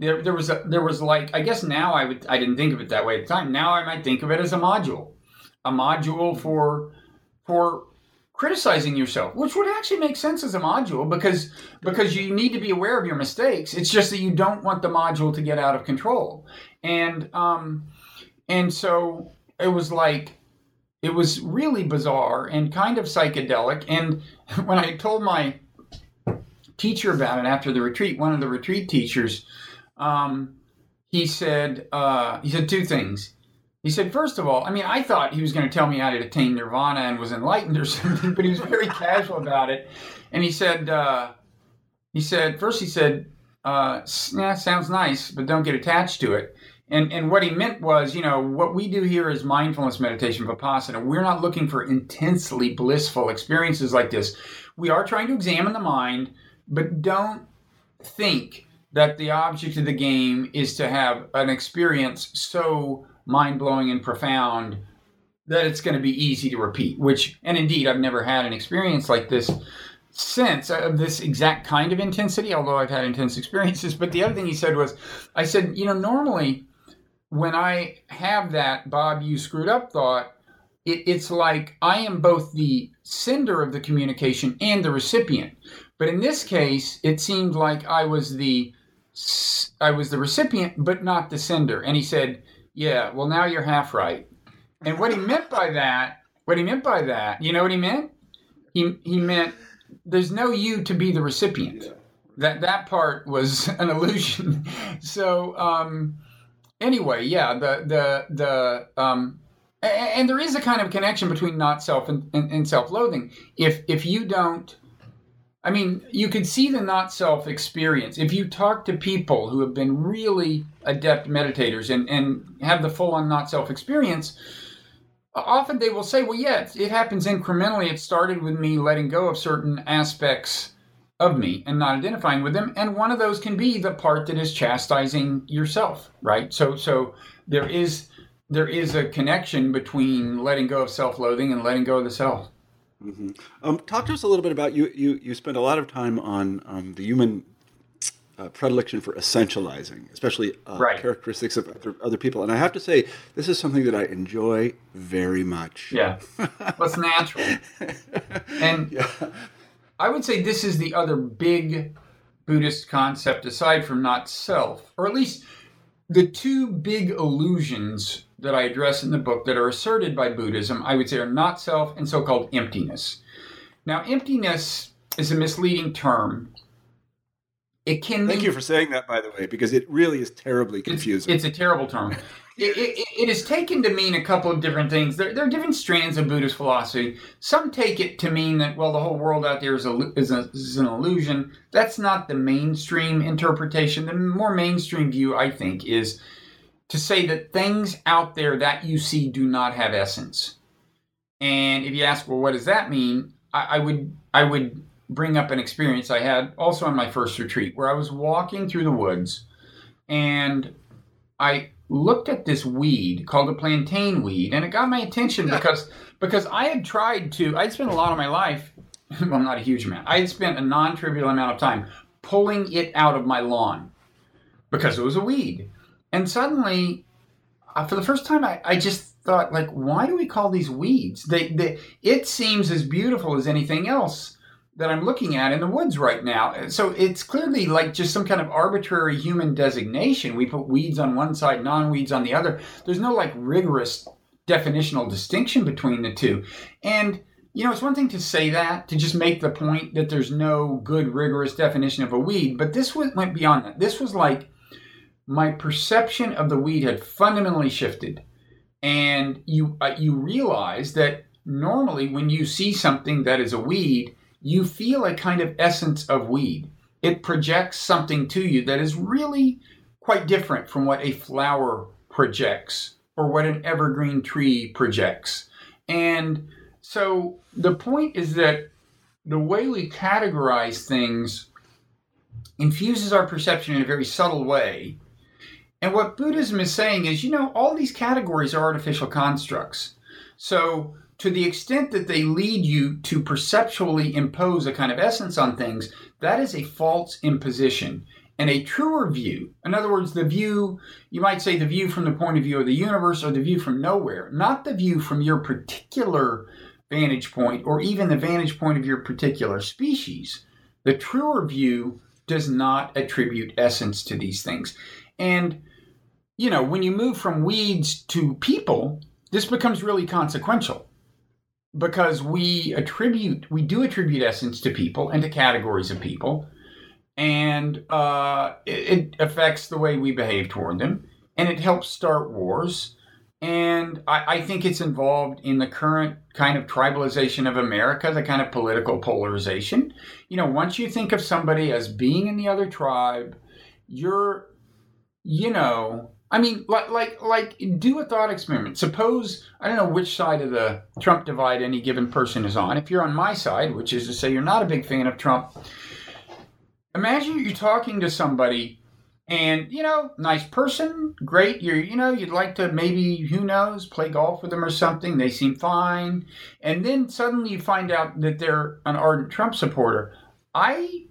there, there was a, there was like I guess now I would I didn't think of it that way at the time. Now I might think of it as a module, a module for for criticizing yourself, which would actually make sense as a module because because you need to be aware of your mistakes. It's just that you don't want the module to get out of control, and um, and so it was like it was really bizarre and kind of psychedelic. And [LAUGHS] when I told my teacher about it after the retreat, one of the retreat teachers um, he said uh, he said two things. He said, first of all, I mean, I thought he was going to tell me how to attain nirvana and was enlightened or [LAUGHS] something, but he was very casual about it. And he said, uh, he said, first he said, uh, yeah, sounds nice, but don't get attached to it. And and what he meant was, you know, what we do here is mindfulness meditation, vipassana. We're not looking for intensely blissful experiences like this. We are trying to examine the mind, but don't think that the object of the game is to have an experience so mind blowing and profound that it's going to be easy to repeat. Which, and indeed, I've never had an experience like this since uh, of this exact kind of intensity, although I've had intense [LAUGHS] experiences. But the other thing he said was, I said, you know, normally when I have that Bob, you screwed up thought, it, it's like I am both the sender of the communication and the recipient. But in this case, it seemed like I was the I was the recipient, but not the sender. And he said, Yeah, well, now you're half right. And what he meant by that, what he meant by that, you know what he meant? He he meant there's no you to be the recipient. That that part was [LAUGHS] an illusion. so um, anyway, yeah, the the the um, and, there is a kind of connection between not self and, and, and self-loathing. If if you don't I mean, you can see the not self experience. If you talk to people who have been really adept meditators and, and have the full on not self experience, often they will say, well, yeah, it happens incrementally. It started with me letting go of certain aspects of me and not identifying with them. And one of those can be the part that is chastising yourself, right? So, so there is there is a connection between letting go of self loathing and letting go of the self. Mm-hmm. Um, talk to us a little bit about you. You you spend a lot of time on um, the human uh, predilection for essentializing, especially uh, right. characteristics of other, other, people. And I have to say, this is something that I enjoy very much. Yeah, what's natural. [LAUGHS] And yeah. I would say this is the other big Buddhist concept, aside from not self, or at least the two big illusions that I address in the book that are asserted by Buddhism, I would say, are not self and so called emptiness. Now, emptiness is a misleading term. It can. Thank mean, you for saying that, by the way, because it really is terribly confusing. It's, it's a terrible term. It, it, it is taken to mean a couple of different things. There, there, are different strands of Buddhist philosophy. Some take it to mean that, well, the whole world out there is, a, is, a, is an illusion. That's not the mainstream interpretation. The more mainstream view, I think, is to say that things out there that you see do not have essence. And if you ask, well, what does that mean? I, I would I would bring up an experience I had also on my first retreat where I was walking through the woods and I looked at this weed called a plantain weed and it got my attention because because I had tried to I'd spent a lot of my life well [LAUGHS] I'm not a huge amount I had spent a non-trivial amount of time pulling it out of my lawn because it was a weed. And suddenly, uh, for the first time, I, I just thought, like, why do we call these weeds? They, they, it seems as beautiful as anything else that I'm looking at in the woods right now. So it's clearly like just some kind of arbitrary human designation. We put weeds on one side, non weeds on the other. There's no like rigorous definitional distinction between the two. And you know, it's one thing to say that, to just make the point that there's no good, rigorous definition of a weed, but this went beyond that. This was like my perception of the weed had fundamentally shifted. And you uh, you realize that normally when you see something that is a weed, you feel a kind of essence of weed. It projects something to you that is really quite different from what a flower projects or what an evergreen tree projects. And so the point is that the way we categorize things infuses our perception in a very subtle way and what Buddhism is saying is, you know, all these categories are artificial constructs. So, to the extent that they lead you to perceptually impose a kind of essence on things, that is a false imposition. And a truer view, in other words, the view, you might say the view from the point of view of the universe or the view from nowhere, not the view from your particular vantage point or even the vantage point of your particular species. The truer view does not attribute essence to these things. And you know, when you move from weeds to people, this becomes really consequential because we attribute, we do attribute essence to people and to categories of people, and uh, it, it affects the way we behave toward them, and it helps start wars. And I, I, think it's involved in the current kind of tribalization of America, the kind of political polarization. You know, once you think of somebody as being in the other tribe, you're, you know, I mean, like, like, like, do a thought experiment. Suppose I don't know which side of the Trump divide any given person is on. If you're on my side, which is to say you're not a big fan of Trump, imagine you're talking to somebody, and you know, nice person, great. You're, you know, you'd like to maybe, who knows, play golf with them or something. They seem fine, and then suddenly you find out that they're an ardent Trump supporter. I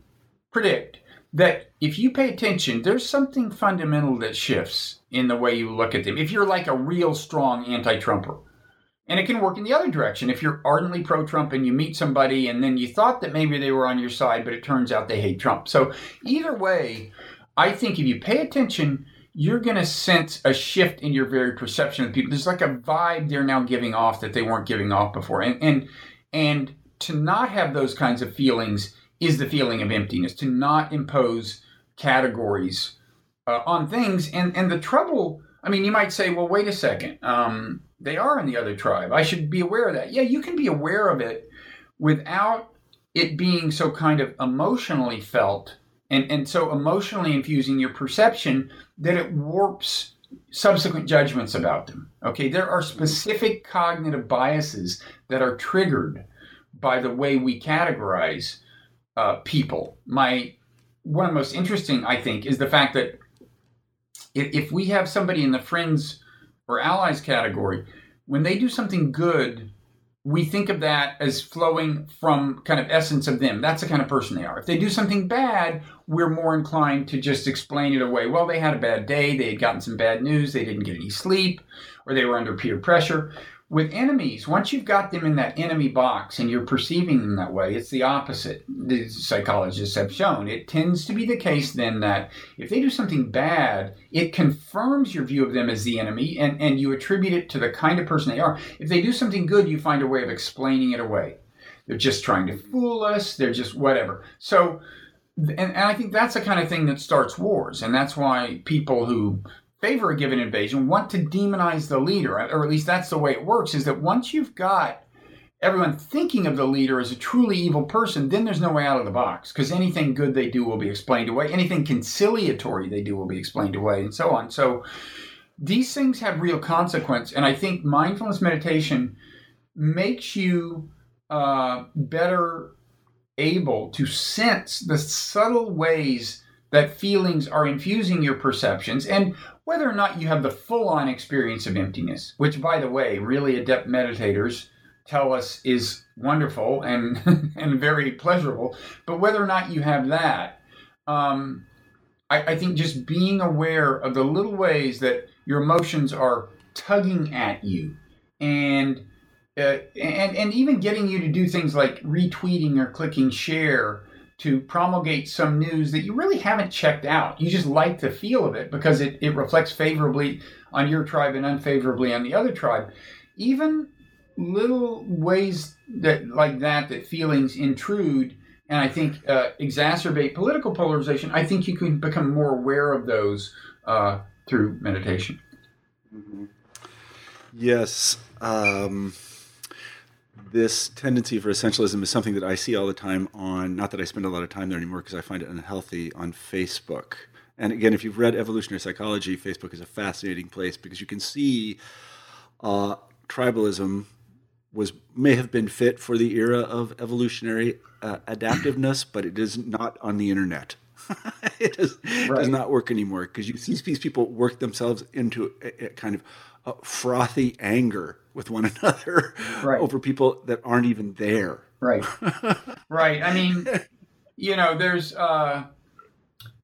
predict that if you pay attention, there's something fundamental that shifts in the way you look at them. If you're like a real strong anti Trumper, and it can work in the other direction. If you're ardently pro Trump and you meet somebody and then you thought that maybe they were on your side, but it turns out they hate Trump. So, either way, I think if you pay attention, you're going to sense a shift in your very perception of people. There's like a vibe they're now giving off that they weren't giving off before. And and and to not have those kinds of feelings is the feeling of emptiness. To not impose categories uh, on things, and and the trouble. I mean, you might say, well, wait a second. Um, they are in the other tribe. I should be aware of that. Yeah, you can be aware of it without it being so kind of emotionally felt and, and so emotionally infusing your perception that it warps subsequent judgments about them. Okay, there are specific cognitive biases that are triggered by the way we categorize uh, people. My one of the most interesting, I think, is the fact that if, if we have somebody in the friends or allies category, when they do something good, we think of that as flowing from kind of essence of them. That's the kind of person they are. If they do something bad, we're more inclined to just explain it away. Well, they had a bad day, they had gotten some bad news, they didn't get any sleep, or they were under peer pressure. With enemies, once you've got them in that enemy box and you're perceiving them that way, it's the opposite. The psychologists have shown. It tends to be the case then that if they do something bad, it confirms your view of them as the enemy and, and you attribute it to the kind of person they are. If they do something good, you find a way of explaining it away. They're just trying to fool us, they're just whatever. So, and, and I think that's the kind of thing that starts wars. And that's why people who favor a given invasion want to demonize the leader, or at least that's the way it works, is that once you've got everyone thinking of the leader as a truly evil person, then there's no way out of the box because anything good they do will be explained away, anything conciliatory they do will be explained away, and so on. So these things have real consequence, and I think mindfulness meditation makes you uh, better able to sense the subtle ways that feelings are infusing your perceptions and whether or not you have the full on experience of emptiness, which, by the way, really adept meditators tell us is wonderful and, [LAUGHS] and very pleasurable, but whether or not you have that, um, I, I think just being aware of the little ways that your emotions are tugging at you and uh, and and even getting you to do things like retweeting or clicking share to promulgate some news that you really haven't checked out. You just like the feel of it because it, it reflects favorably on your tribe and unfavorably on the other tribe. Even little ways that like that that feelings intrude and I think uh, exacerbate political polarization. I think you can become more aware of those uh, through meditation. Mm-hmm. Yes. Um this tendency for essentialism is something that I see all the time on, not that I spend a lot of time there anymore because I find it unhealthy on Facebook. And again, if you've read evolutionary psychology, Facebook is a fascinating place because you can see uh, tribalism was may have been fit for the era of evolutionary uh, adaptiveness, but it is not on the internet. [LAUGHS] it does, right. does, not work anymore because you see these people work themselves into a, a kind of frothy anger with one another [LAUGHS] right. over people that aren't even there. Right. [LAUGHS] right. I mean, you know, there's uh,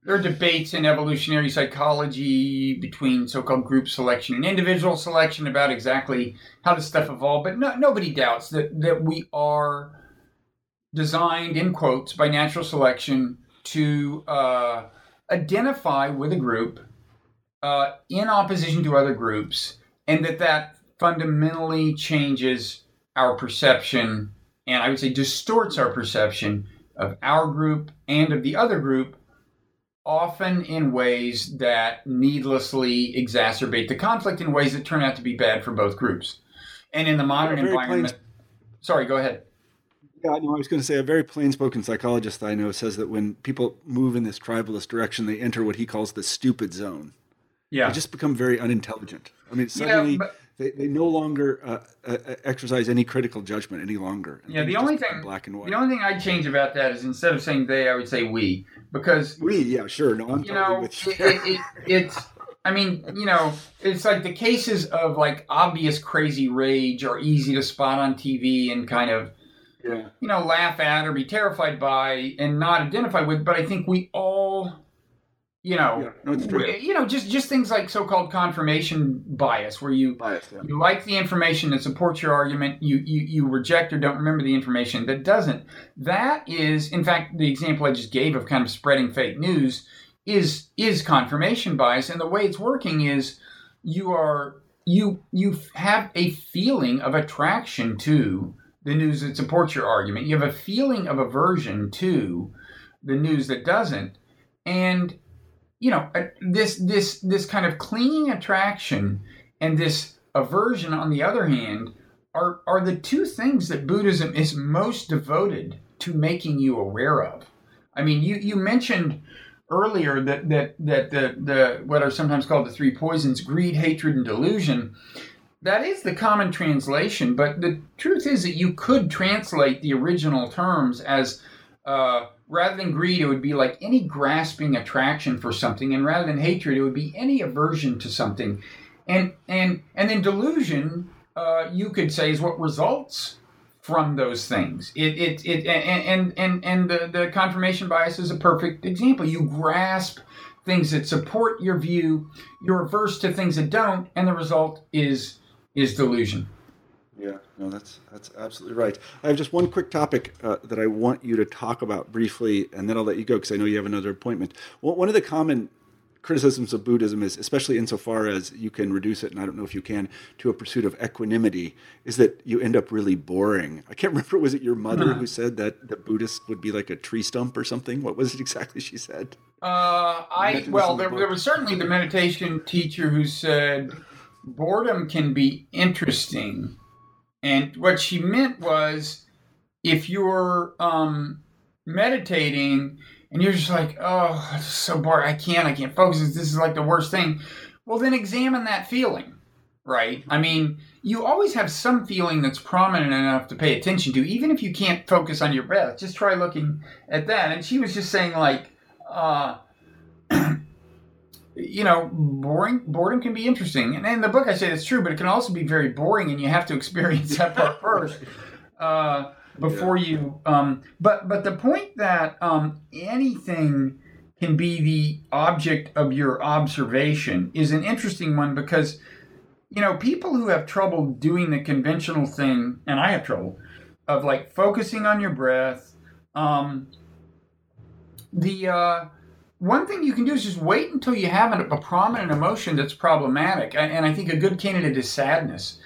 there are debates in evolutionary psychology between so-called group selection and individual selection about exactly how this stuff evolved, but no, nobody doubts that that we are designed in quotes by natural selection to uh, identify with a group uh, in opposition to other groups, and that that fundamentally changes our perception and I would say distorts our perception of our group and of the other group, often in ways that needlessly exacerbate the conflict in ways that turn out to be bad for both groups. And in the modern environment, plain... sorry, go ahead. Yeah, no, I was going to say a very plain spoken psychologist I know says that when people move in this tribalist direction, they enter what he calls the stupid zone. Yeah. They just become very unintelligent. I mean, suddenly. Yeah, but they, they no longer uh, uh, exercise any critical judgment any longer. Yeah, the only thing black and white. The only thing I'd change about that is instead of saying they, I would say we because we. Yeah, sure. No, I'm you know, with you. It, it, it's. I mean, you know, it's like the cases of like obvious crazy rage are easy to spot on TV and kind of, yeah. you know, laugh at or be terrified by and not identify with. But I think we all you know, yeah, no, you know, just just things like so-called confirmation bias, where you bias, yeah. you like the information that supports your argument, you, you you reject or don't remember the information that doesn't. That is, in fact, the example I just gave of kind of spreading fake news is is confirmation bias, and the way it's working is you are you you have a feeling of attraction to the news that supports your argument. You have a feeling of aversion to the news that doesn't, and you know uh, this this this kind of clinging attraction and this aversion on the other hand are are the two things that Buddhism is most devoted to making you aware of. I mean, you you mentioned earlier that that that the the what are sometimes called the three poisons greed hatred and delusion that is the common translation but the truth is that you could translate the original terms as uh, rather than greed it would be like any grasping attraction for something and rather than hatred it would be any aversion to something and and and then delusion uh, you could say is what results from those things. It, it, it and, and, and the, the confirmation bias is a perfect example. You grasp things that support your view, you're averse to things that don't, and the result is is delusion. Yeah, no, that's that's absolutely right. I have just one quick topic uh, that I want you to talk about briefly, and then I'll let you go because I know you have another appointment. Well, one of the common criticisms of Buddhism is, especially insofar as you can reduce it, and I don't know if you can, to a pursuit of equanimity, is that you end up really boring. I can't [LAUGHS] remember, was it your mother who said that the Buddhist would be like a tree stump or something? What was it exactly she said? Uh, I well, there, there was certainly the meditation teacher who said boredom can be interesting, and what she meant was if you're um, meditating and you're just like, oh, is so boring. I can't, I can't focus. This is like the worst thing. Well, then examine that feeling, right? I mean, you always have some feeling that's prominent enough to pay attention to, even if you can't focus on your breath. Just try looking at that. And she was just saying, like, uh, [CLEARS THROAT] you know, boring boredom can be interesting. And in the book, I say it's true, but it can also be very boring, and you have to [LAUGHS] experience that part [LAUGHS] first. Uh, before yeah. you um, but but the point that um, anything can be the object of your observation is an interesting one because you know people who have trouble doing the conventional thing and i have trouble of like focusing on your breath um, the uh, one thing you can do is just wait until you have a, a prominent emotion that's problematic and i think a good candidate is sadness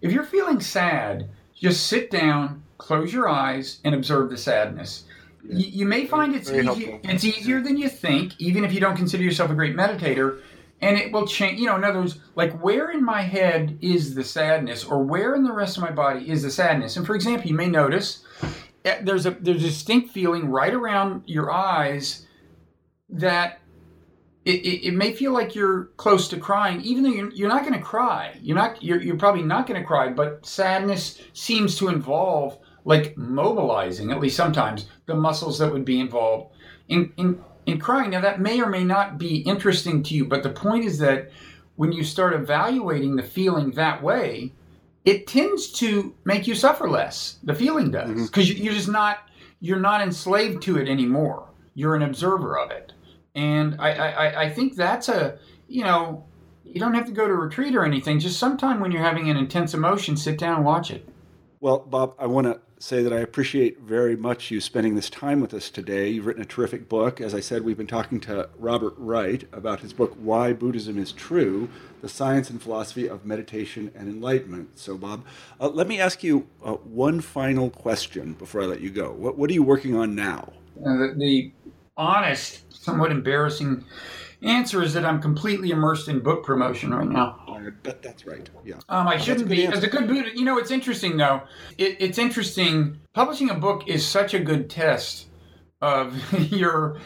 if you're feeling sad just sit down close your eyes and observe the sadness. Yeah. You, you, may find it's easier, it's easier than you think, even if you don't consider yourself a great meditator. And it will change. You know, in other words, like where in my head is the sadness, or where in the rest of my body is the sadness? And for example, you may notice eh, there's a there's a distinct feeling right around your eyes that it, it, it, may feel like you're close to crying, even though you're, you're not going to cry. You're not. You're, you're probably not going to cry, but sadness seems to involve like mobilizing, at least sometimes, the muscles that would be involved in, in, in crying. Now, that may or may not be interesting to you, but the point is that when you start evaluating the feeling that way, it tends to make you suffer less. The feeling does, because mm-hmm. you're just not you're not enslaved to it anymore. You're an observer of it, and I, I, I think that's a you know you don't have to go to retreat or anything. Just sometime when you're having an intense emotion, sit down and watch it. Well, Bob, I want to say that I appreciate very much you spending this time with us today. You've written a terrific book. As I said, we've been talking to Robert Wright about his book, Why Buddhism is True The Science and Philosophy of Meditation and Enlightenment. So, Bob, uh, let me ask you uh, one final question before I let you go. What, what are you working on now? Uh, the, the honest, somewhat embarrassing answer is that I'm completely immersed in book promotion right now. I bet that's right. Yeah. Um, I shouldn't be. Answer. As a good Buddha, you know, it's interesting though. It, it's interesting. Publishing a book is such a good test of [LAUGHS] your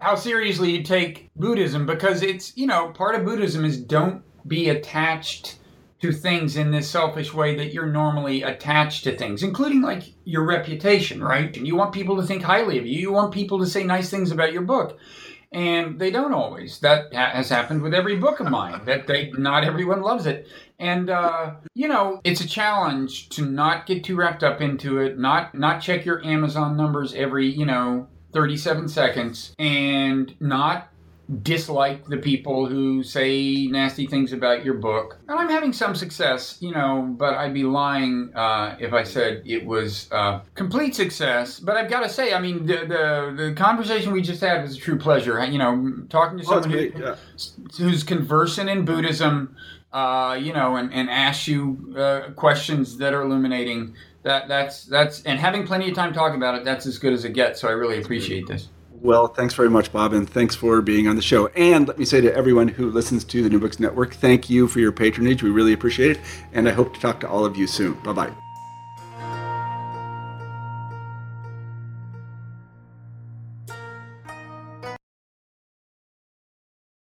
how seriously you take Buddhism because it's you know part of Buddhism is don't be attached to things in this selfish way that you're normally attached to things, including like your reputation, right? And you want people to think highly of you. You want people to say nice things about your book and they don't always. That has happened with every book of mine. that they not everyone loves it, and uh, you know it's a challenge to not get too wrapped up into it. Not not check your Amazon numbers every you know 37 seconds, and not dislike the people who say nasty things about your book. And I'm having some success, you know, but I'd be lying uh, if I said it was uh, complete success. But I've got to say, I mean, the, the, the conversation we just had was a true pleasure. You know, talking to Oh, someone that's who. Yeah. who's conversant in Buddhism, uh, you know, and, and asks you uh, questions that are illuminating. That that's that's and having plenty of time to talk about it. That's as good as it gets. So I really appreciate this. Well, thanks very much, Bob, and thanks for being on the show. And let me say to everyone who listens to the New Books Network, thank you for your patronage. We really appreciate it, and I hope to talk to all of you soon. Bye bye.